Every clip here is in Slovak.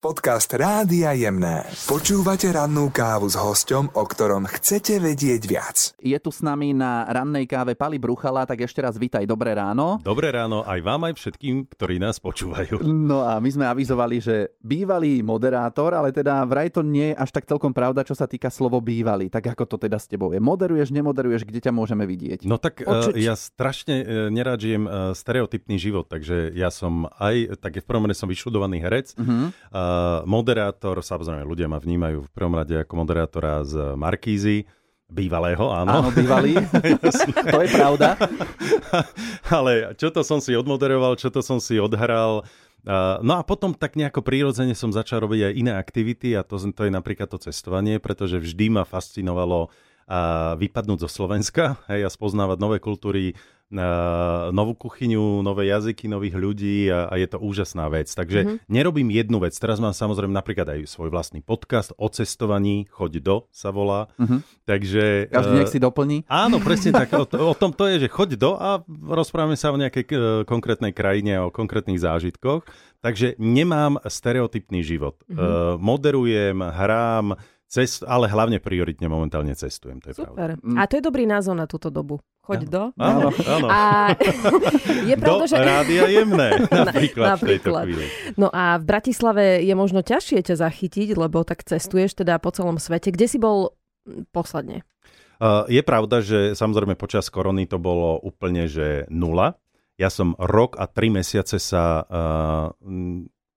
Podcast Rádia Jemné. Počúvate rannú kávu s hosťom, o ktorom chcete vedieť viac. Je tu s nami na rannej káve Pali Bruchala, tak ešte raz vítaj, dobré ráno. Dobré ráno aj vám, aj všetkým, ktorí nás počúvajú. No a my sme avizovali, že bývalý moderátor, ale teda vraj to nie je až tak celkom pravda, čo sa týka slovo bývalý. Tak ako to teda s tebou je? Moderuješ, nemoderuješ, kde ťa môžeme vidieť? No tak uh, ja strašne uh, nerád žijem uh, stereotypný život, takže ja som aj, tak v prvom rade som vyštudovaný herec, uh-huh. Uh, moderátor, samozrejme ľudia ma vnímajú v prvom rade ako moderátora z Markízy, Bývalého, áno. Áno, bývalý. to je pravda. Ale čo to som si odmoderoval, čo to som si odhral. No a potom tak nejako prírodzene som začal robiť aj iné aktivity a to, to je napríklad to cestovanie, pretože vždy ma fascinovalo vypadnúť zo Slovenska hej, a spoznávať nové kultúry, novú kuchyňu, nové jazyky, nových ľudí a, a je to úžasná vec. Takže mm-hmm. nerobím jednu vec. Teraz mám samozrejme napríklad aj svoj vlastný podcast o cestovaní, choď do sa volá. Mm-hmm. Takže... Každý nech si doplní. Áno, presne tak. O, o tom to je, že choď do a rozprávame sa o nejakej uh, konkrétnej krajine, o konkrétnych zážitkoch. Takže nemám stereotypný život. Mm-hmm. Uh, moderujem, hrám, Cest, ale hlavne prioritne momentálne cestujem, to je Super. pravda. A to je dobrý názov na túto dobu. Choď do. Áno, áno. A je pravda, do že... rádia jemné, napríklad, napríklad. V chvíli. No a v Bratislave je možno ťažšie ťa zachytiť, lebo tak cestuješ teda po celom svete. Kde si bol posledne? Uh, je pravda, že samozrejme počas korony to bolo úplne, že nula. Ja som rok a tri mesiace sa uh,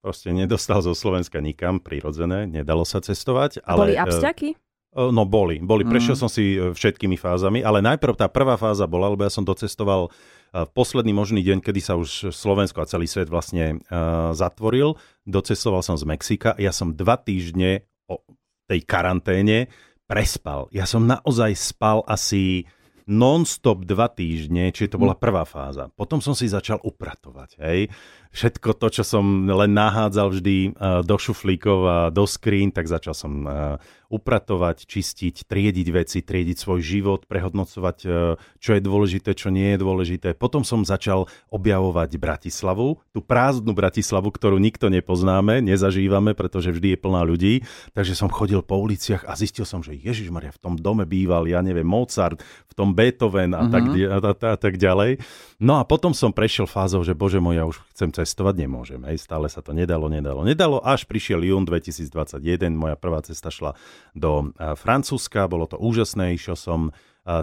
proste nedostal zo Slovenska nikam, prirodzené, nedalo sa cestovať. Ale, boli absťaky? E, no boli, boli. Prešiel mm. som si e, všetkými fázami, ale najprv tá prvá fáza bola, lebo ja som docestoval v posledný možný deň, kedy sa už Slovensko a celý svet vlastne uh, zatvoril. Docestoval som z Mexika. Ja som dva týždne o tej karanténe prespal. Ja som naozaj spal asi non-stop dva týždne, čiže to bola hm. prvá fáza. Potom som si začal upratovať. Hej všetko to, čo som len nahádzal vždy uh, do šuflíkov a do skrín, tak začal som uh, upratovať, čistiť, triediť veci, triediť svoj život, prehodnocovať, uh, čo je dôležité, čo nie je dôležité. Potom som začal objavovať Bratislavu, tú prázdnu Bratislavu, ktorú nikto nepoznáme, nezažívame, pretože vždy je plná ľudí. Takže som chodil po uliciach a zistil som, že Ježiš Maria, v tom dome býval, ja neviem, Mozart, v tom Beethoven a, mm-hmm. tak, a, a, a tak ďalej. No a potom som prešiel fázou, že bože môj, ja už chcem cestovať nemôžem. Hej, stále sa to nedalo, nedalo, nedalo. Až prišiel jún 2021, moja prvá cesta šla do Francúzska, bolo to úžasné, išiel som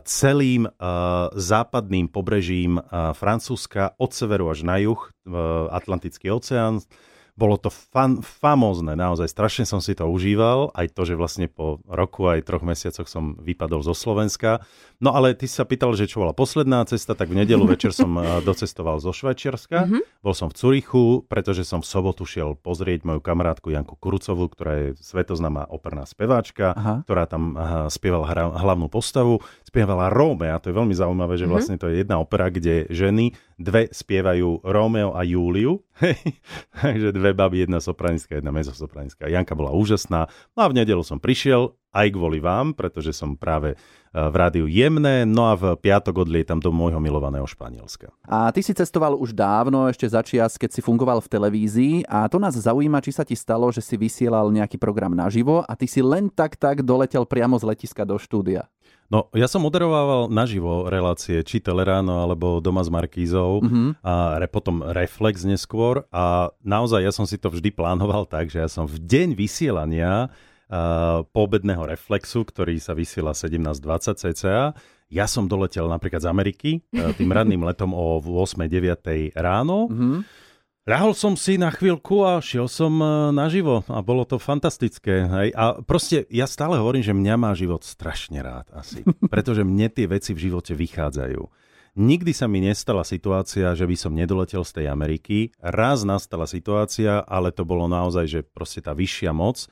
celým západným pobrežím Francúzska od severu až na juh, Atlantický oceán, bolo to fan, famózne, naozaj strašne som si to užíval, aj to, že vlastne po roku aj troch mesiacoch som vypadol zo Slovenska. No ale ty sa pýtal, že čo bola posledná cesta, tak v nedelu večer som eh, docestoval zo Švajčiarska. Mm-hmm. Bol som v Curichu, pretože som v sobotu šiel pozrieť moju kamarátku Janku Kurucovú, ktorá je svetoznáma operná speváčka, Aha. ktorá tam aha, spievala hra, hlavnú postavu. Spievala Róme a to je veľmi zaujímavé, že mm-hmm. vlastne to je jedna opera, kde ženy dve spievajú Rómeo a Júliu. Takže dve baby, jedna sopranická, jedna mezosopranická. Janka bola úžasná. No a v nedelu som prišiel aj kvôli vám, pretože som práve v rádiu jemné, no a v piatok odlietam do môjho milovaného Španielska. A ty si cestoval už dávno, ešte začias, keď si fungoval v televízii a to nás zaujíma, či sa ti stalo, že si vysielal nejaký program naživo a ty si len tak tak doletel priamo z letiska do štúdia. No, ja som moderoval naživo relácie, či Teleráno, alebo Doma s Markízou mm-hmm. a re, potom Reflex neskôr a naozaj ja som si to vždy plánoval tak, že ja som v deň vysielania poobedného Reflexu, ktorý sa vysiela 17.20 cca, ja som doletel napríklad z Ameriky uh, tým radným letom o 8.9. ráno. Mm-hmm Ľahol som si na chvíľku a šiel som e, naživo a bolo to fantastické. Hej. A proste ja stále hovorím, že mňa má život strašne rád asi, pretože mne tie veci v živote vychádzajú. Nikdy sa mi nestala situácia, že by som nedoletel z tej Ameriky. Raz nastala situácia, ale to bolo naozaj, že proste tá vyššia moc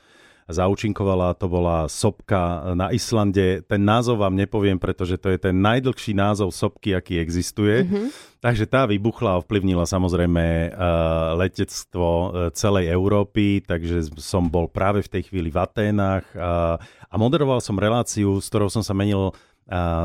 zaučinkovala, to bola sopka na Islande. Ten názov vám nepoviem, pretože to je ten najdlhší názov sopky, aký existuje. Mm-hmm. Takže tá vybuchla a ovplyvnila samozrejme uh, letectvo uh, celej Európy, takže som bol práve v tej chvíli v Aténach a moderoval som reláciu, s ktorou som sa menil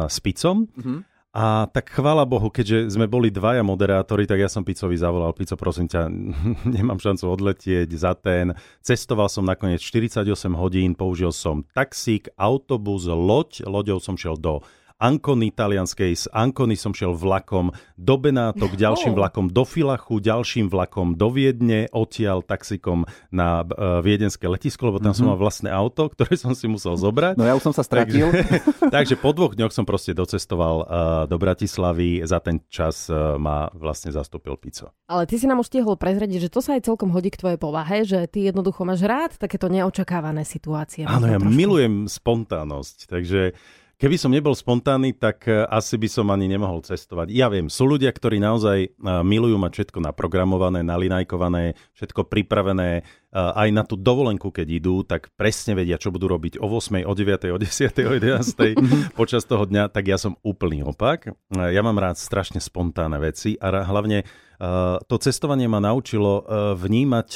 s Picom. Mm-hmm A tak chvála Bohu, keďže sme boli dvaja moderátori, tak ja som Picovi zavolal, Pico, prosím ťa, nemám šancu odletieť za ten. Cestoval som nakoniec 48 hodín, použil som taxík, autobus, loď, loďou som šiel do Ancony talianskej, z Ancony som šiel vlakom do Benátok, ďalším vlakom do Filachu, ďalším vlakom do Viedne, odtiaľ taxikom na uh, viedenské letisko, lebo tam mm-hmm. som mal vlastné auto, ktoré som si musel zobrať. No ja už som sa stratil. Takže, takže po dvoch dňoch som proste docestoval uh, do Bratislavy, za ten čas uh, ma vlastne zastúpil Pico. Ale ty si nám už stihol prezrediť, že to sa aj celkom hodí k tvojej povahe, že ty jednoducho máš rád takéto neočakávané situácie. Áno, ja trošku. milujem spontánnosť, takže Keby som nebol spontánny, tak e, asi by som ani nemohol cestovať. Ja viem, sú ľudia, ktorí naozaj e, milujú mať všetko naprogramované, nalinajkované, všetko pripravené. E, aj na tú dovolenku, keď idú, tak presne vedia, čo budú robiť o 8, o 9, o 10, o 11 počas toho dňa, tak ja som úplný opak. Ja mám rád strašne spontánne veci a hlavne to cestovanie ma naučilo vnímať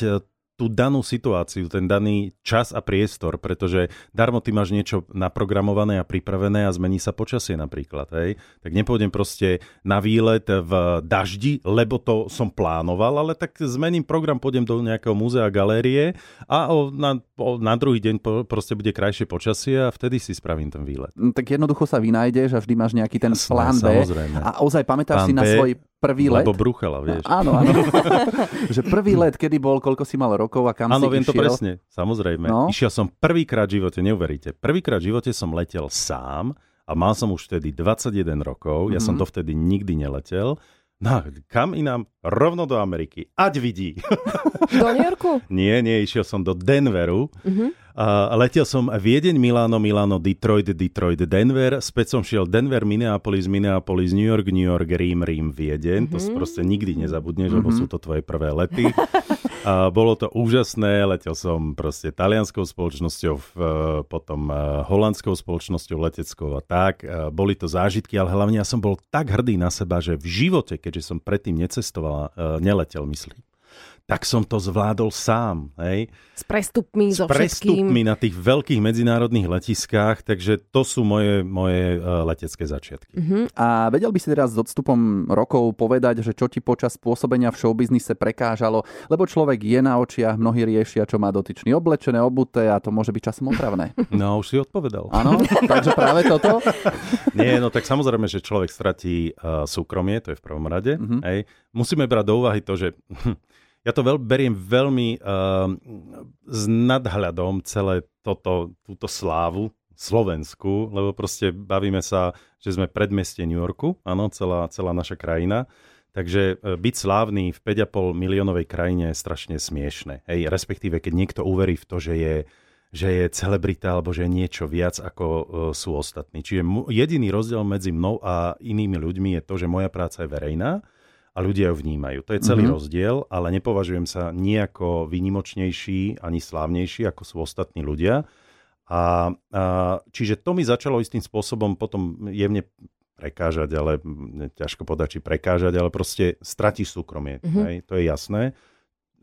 tú danú situáciu, ten daný čas a priestor, pretože darmo ty máš niečo naprogramované a pripravené a zmení sa počasie napríklad, hej? Tak nepôjdem proste na výlet v daždi, lebo to som plánoval, ale tak zmením program, pôjdem do nejakého múzea, galérie a o, na, o, na druhý deň po, proste bude krajšie počasie a vtedy si spravím ten výlet. No, tak jednoducho sa vynájdeš a vždy máš nejaký ten Jasné, plán B. Samozrejme. A ozaj pamätáš plán si na svoj prvý let? Lebo bruchala, vieš. Áno, áno. že prvý let, kedy bol, koľko si mal rokov a kam áno, si viem išiel? to presne, samozrejme. No? Išiel som prvýkrát v živote, neuveríte. Prvýkrát v živote som letel sám a mal som už vtedy 21 rokov, ja mm-hmm. som dovtedy nikdy neletel. No, kam inám? Rovno do Ameriky. Ať vidí. Do New Yorku? nie, nie, išiel som do Denveru. Mm-hmm. Uh, letel som Viedeň, Milano, Milano, Detroit, Detroit, Denver. Späť som šiel Denver, Minneapolis, Minneapolis, New York, New York, Rím, Rím, Viedeň. Mm-hmm. To mhm. proste nikdy nezabudneš, mm-hmm. lebo sú to tvoje prvé lety. Uh, bolo to úžasné, letel som proste talianskou spoločnosťou, v, potom uh, holandskou spoločnosťou leteckou a tak. Uh, boli to zážitky, ale hlavne ja som bol tak hrdý na seba, že v živote, keďže som predtým necestoval, neletel, myslím tak som to zvládol sám. Hej. S prestupmi, S so prestupmi na tých veľkých medzinárodných letiskách, takže to sú moje, moje uh, letecké začiatky. Uh-huh. A vedel by si teraz s odstupom rokov povedať, že čo ti počas pôsobenia v showbiznise prekážalo, lebo človek je na očiach, mnohí riešia, čo má dotyčný oblečené, obuté a to môže byť časom otravné. No, už si odpovedal. Áno, takže práve toto? Nie, no tak samozrejme, že človek stratí uh, súkromie, to je v prvom rade. Uh-huh. Hej. Musíme brať do úvahy to, že ja to veľ, beriem veľmi uh, s nadhľadom celé toto, túto slávu Slovensku, lebo proste bavíme sa, že sme predmestie New Yorku, áno, celá, celá naša krajina. Takže e, byť slávny v 5,5 miliónovej krajine je strašne smiešne. Hej, respektíve, keď niekto uverí v to, že je, že je celebrita alebo že je niečo viac ako uh, sú ostatní. Čiže jediný rozdiel medzi mnou a inými ľuďmi je to, že moja práca je verejná a ľudia ju vnímajú. To je celý mm-hmm. rozdiel, ale nepovažujem sa nejako vynimočnejší ani slávnejší, ako sú ostatní ľudia. A, a, čiže to mi začalo istým spôsobom potom jemne prekážať, ale ťažko podať, či prekážať, ale proste stratíš súkromie. Mm-hmm. Hej, to je jasné.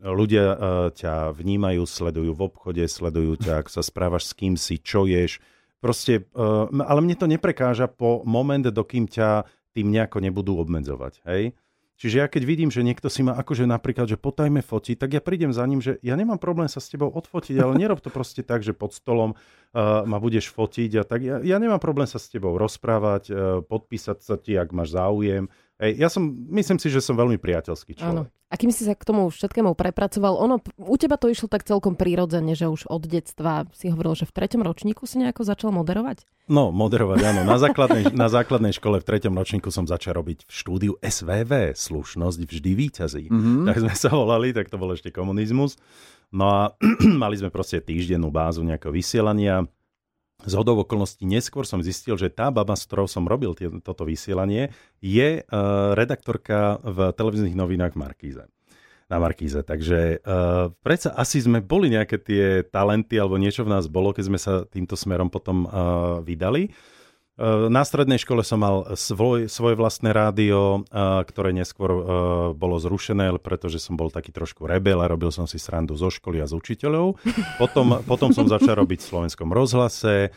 Ľudia uh, ťa vnímajú, sledujú v obchode, sledujú ťa, ako sa správaš s kým si, čo ješ. Proste, uh, ale mne to neprekáža po moment, dokým ťa tým nejako nebudú obmedzovať. Hej? Čiže ja keď vidím, že niekto si ma akože napríklad, že potajme fotiť, tak ja prídem za ním, že ja nemám problém sa s tebou odfotiť, ale nerob to proste tak, že pod stolom uh, ma budeš fotiť a tak. Ja, ja nemám problém sa s tebou rozprávať, uh, podpísať sa ti, ak máš záujem. Hej, ja som, myslím si, že som veľmi priateľský človek. Áno. A kým si sa k tomu všetkému prepracoval, ono, u teba to išlo tak celkom prírodzene, že už od detstva si hovoril, že v treťom ročníku si nejako začal moderovať? No, moderovať, áno. Na základnej, na základnej škole v treťom ročníku som začal robiť v štúdiu SVV, slušnosť vždy výťazí. Mm-hmm. Tak sme sa volali, tak to bol ešte komunizmus. No a mali sme proste týždennú bázu nejakého vysielania z hodov okolností neskôr som zistil, že tá baba, s ktorou som robil tie, toto vysielanie, je uh, redaktorka v televíznych novinách Markíze. Na Markíze. Takže uh, predsa asi sme boli nejaké tie talenty, alebo niečo v nás bolo, keď sme sa týmto smerom potom uh, vydali. Na strednej škole som mal svoj, svoje vlastné rádio, ktoré neskôr bolo zrušené, pretože som bol taký trošku rebel a robil som si srandu zo školy a z učiteľov. Potom, potom som začal robiť v slovenskom rozhlase,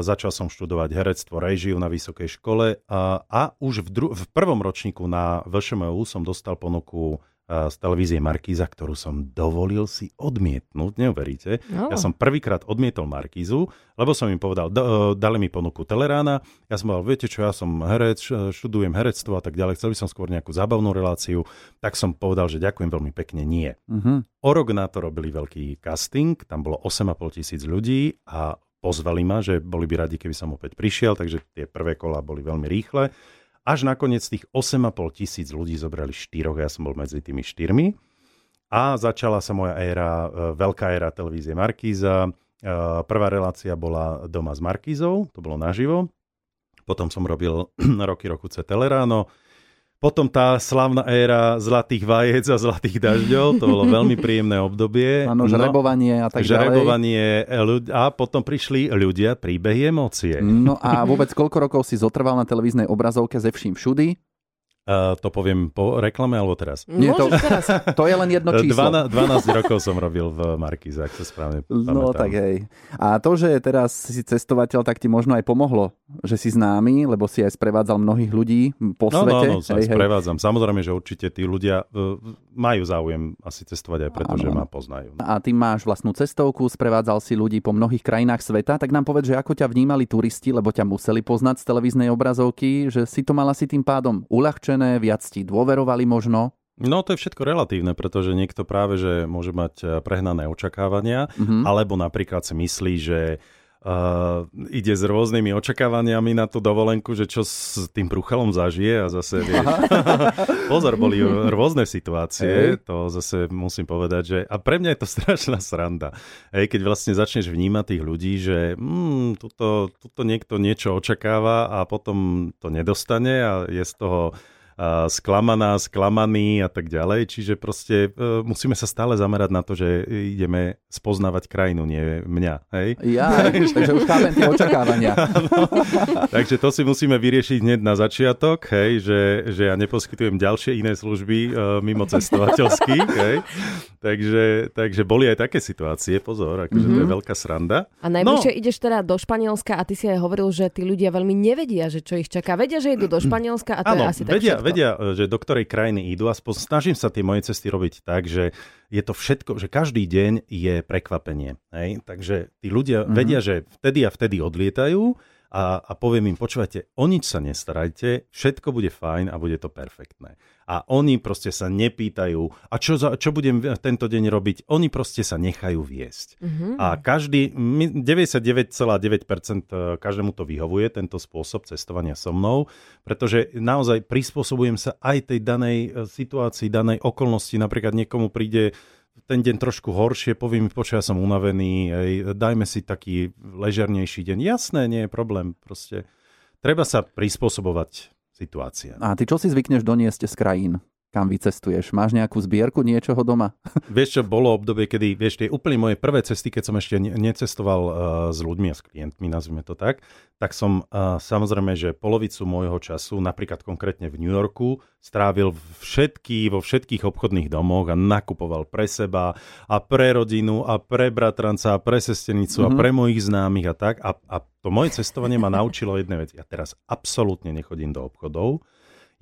začal som študovať herectvo, režiu na vysokej škole a, a už v, dru- v prvom ročníku na VŠMU som dostal ponuku z televízie Markíza, ktorú som dovolil si odmietnúť, neuveríte. No. Ja som prvýkrát odmietol Markízu, lebo som im povedal, dali mi ponuku Telerána, ja som povedal, viete čo, ja som herec, študujem herectvo a tak ďalej, chcel by som skôr nejakú zábavnú reláciu, tak som povedal, že ďakujem veľmi pekne, nie. Uh-huh. O rok na to robili veľký casting, tam bolo 8,5 tisíc ľudí a pozvali ma, že boli by radi, keby som opäť prišiel, takže tie prvé kola boli veľmi rýchle. Až nakoniec tých 8,5 tisíc ľudí zobrali štyroch, ja som bol medzi tými štyrmi. A začala sa moja éra, e, veľká éra televízie Markíza. E, prvá relácia bola doma s Markízou, to bolo naživo. Potom som robil roky roku C Teleráno. Potom tá slavná éra zlatých vajec a zlatých dažďov, to bolo veľmi príjemné obdobie. Áno, žrebovanie a tak žrebovanie ďalej. a potom prišli ľudia, príbehy, emócie. No a vôbec koľko rokov si zotrval na televíznej obrazovke ze vším všudy? Uh, to poviem po reklame alebo teraz? Nie, to, teraz. to je len jedno číslo. 12, 12 rokov som robil v Markize, ak sa správne No pamätám. tak hej. A to, že teraz si cestovateľ, tak ti možno aj pomohlo, že si známy, lebo si aj sprevádzal mnohých ľudí po no, svete. No, no, hej, sprevádzam. Hej. Samozrejme, že určite tí ľudia uh, majú záujem asi cestovať aj preto, že ma poznajú. A ty máš vlastnú cestovku, sprevádzal si ľudí po mnohých krajinách sveta, tak nám povedz, že ako ťa vnímali turisti, lebo ťa museli poznať z televíznej obrazovky, že si to mala si tým pádom uľahčené, viac ti dôverovali možno? No to je všetko relatívne, pretože niekto práve, že môže mať eh, prehnané očakávania, mm-hmm. alebo napríklad si myslí, že uh, ide s rôznymi očakávaniami na tú dovolenku, že čo s tým bruchelom zažije a zase vieš. Pozor, boli rôzne situácie, to zase musím povedať, že a pre mňa je to strašná sranda. Hej, keď vlastne začneš vnímať tých ľudí, že hmm, tuto, tuto niekto niečo očakáva a potom to nedostane a je z toho sklamaná, sklamaný a tak ďalej. Čiže proste e, musíme sa stále zamerať na to, že ideme spoznávať krajinu, nie mňa. Hej? Ja, takže už chápem tie očakávania. no, takže to si musíme vyriešiť hneď na začiatok, hej, že, že ja neposkytujem ďalšie iné služby uh, mimo cestovateľských. Hej? Takže, takže boli aj také situácie, pozor, akože mm-hmm. to je mhm. veľká sranda. A najbližšie no. ideš teda do Španielska a ty si aj hovoril, že tí ľudia veľmi nevedia, že čo ich čaká. Vedia, že idú do Španielska a to ano, je asi vedia, tak vedia, že do ktorej krajiny idú. Aspoň snažím sa tie moje cesty robiť tak, že je to všetko, že každý deň je prekvapenie. Hej? Takže tí ľudia mm-hmm. vedia, že vtedy a vtedy odlietajú a, a poviem im, počúvajte, o nič sa nestarajte, všetko bude fajn a bude to perfektné. A oni proste sa nepýtajú, a čo, za, čo budem tento deň robiť, oni proste sa nechajú viesť. Mm-hmm. A každý, 99,9% e, každému to vyhovuje, tento spôsob cestovania so mnou, pretože naozaj prispôsobujem sa aj tej danej e, situácii, danej okolnosti. Napríklad niekomu príde ten deň trošku horšie, poviem mi, ja som unavený, ej, dajme si taký ležernejší deň. Jasné, nie je problém, proste treba sa prispôsobovať situácia. A ty čo si zvykneš doniesť z krajín? Kam vycestuješ? Máš nejakú zbierku niečoho doma? Vieš čo, bolo obdobie, kedy, vieš, tie úplne moje prvé cesty, keď som ešte necestoval uh, s ľuďmi a s klientmi, nazvime to tak, tak som uh, samozrejme, že polovicu môjho času, napríklad konkrétne v New Yorku, strávil všetky, vo všetkých obchodných domoch a nakupoval pre seba a pre rodinu a pre bratranca a pre sestenicu mm-hmm. a mhm. pre mojich známych a tak. A, a to moje cestovanie ma naučilo jedné veci. Ja teraz absolútne nechodím do obchodov,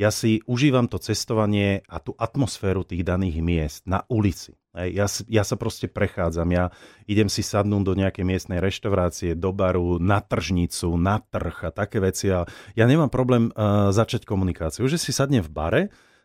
ja si užívam to cestovanie a tú atmosféru tých daných miest na ulici. Ja, ja sa proste prechádzam, ja idem si sadnúť do nejakej miestnej reštaurácie, do baru, na tržnicu, na trh a také veci. A ja nemám problém uh, začať komunikáciu. Že si sadnem v bare,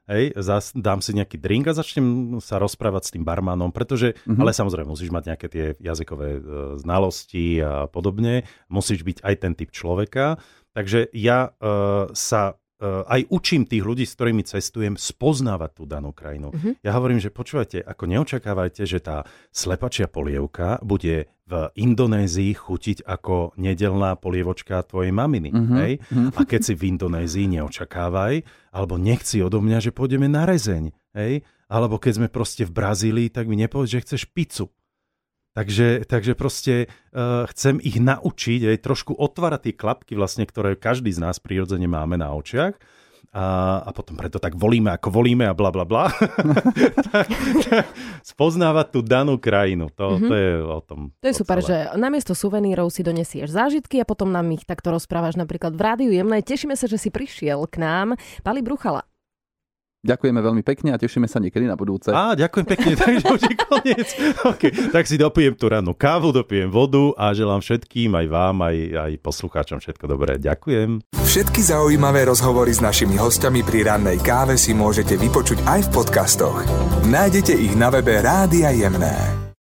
hej, zas, dám si nejaký drink a začnem sa rozprávať s tým barmanom, pretože, mm-hmm. ale samozrejme musíš mať nejaké tie jazykové uh, znalosti a podobne, musíš byť aj ten typ človeka. Takže ja uh, sa aj učím tých ľudí, s ktorými cestujem, spoznávať tú danú krajinu. Uh-huh. Ja hovorím, že počúvajte, ako neočakávajte, že tá slepačia polievka bude v Indonézii chutiť ako nedelná polievočka tvojej maminy. Uh-huh. Hej? Uh-huh. A keď si v Indonézii neočakávaj, alebo nechci odo mňa, že pôjdeme na rezeň. Hej? Alebo keď sme proste v Brazílii, tak mi nepovedz, že chceš pizzu. Takže, takže proste uh, chcem ich naučiť aj trošku otvárať tie klapky, vlastne, ktoré každý z nás prirodzene máme na očiach a, a potom preto tak volíme, ako volíme a bla bla bla. Spoznávať tú danú krajinu, to, mm-hmm. to je o tom. To je super, celé. že namiesto suvenírov si donesieš zážitky a potom nám ich takto rozprávaš napríklad v rádiu Jemné. Tešíme sa, že si prišiel k nám. Pali Bruchala. Ďakujeme veľmi pekne a tešíme sa niekedy na budúce. Á, ďakujem pekne, takže už je koniec. Okay, tak si dopijem tú rannú kávu, dopijem vodu a želám všetkým, aj vám, aj, aj poslucháčom všetko dobré. Ďakujem. Všetky zaujímavé rozhovory s našimi hostiami pri rannej káve si môžete vypočuť aj v podcastoch. Nájdete ich na webe Rádia Jemné.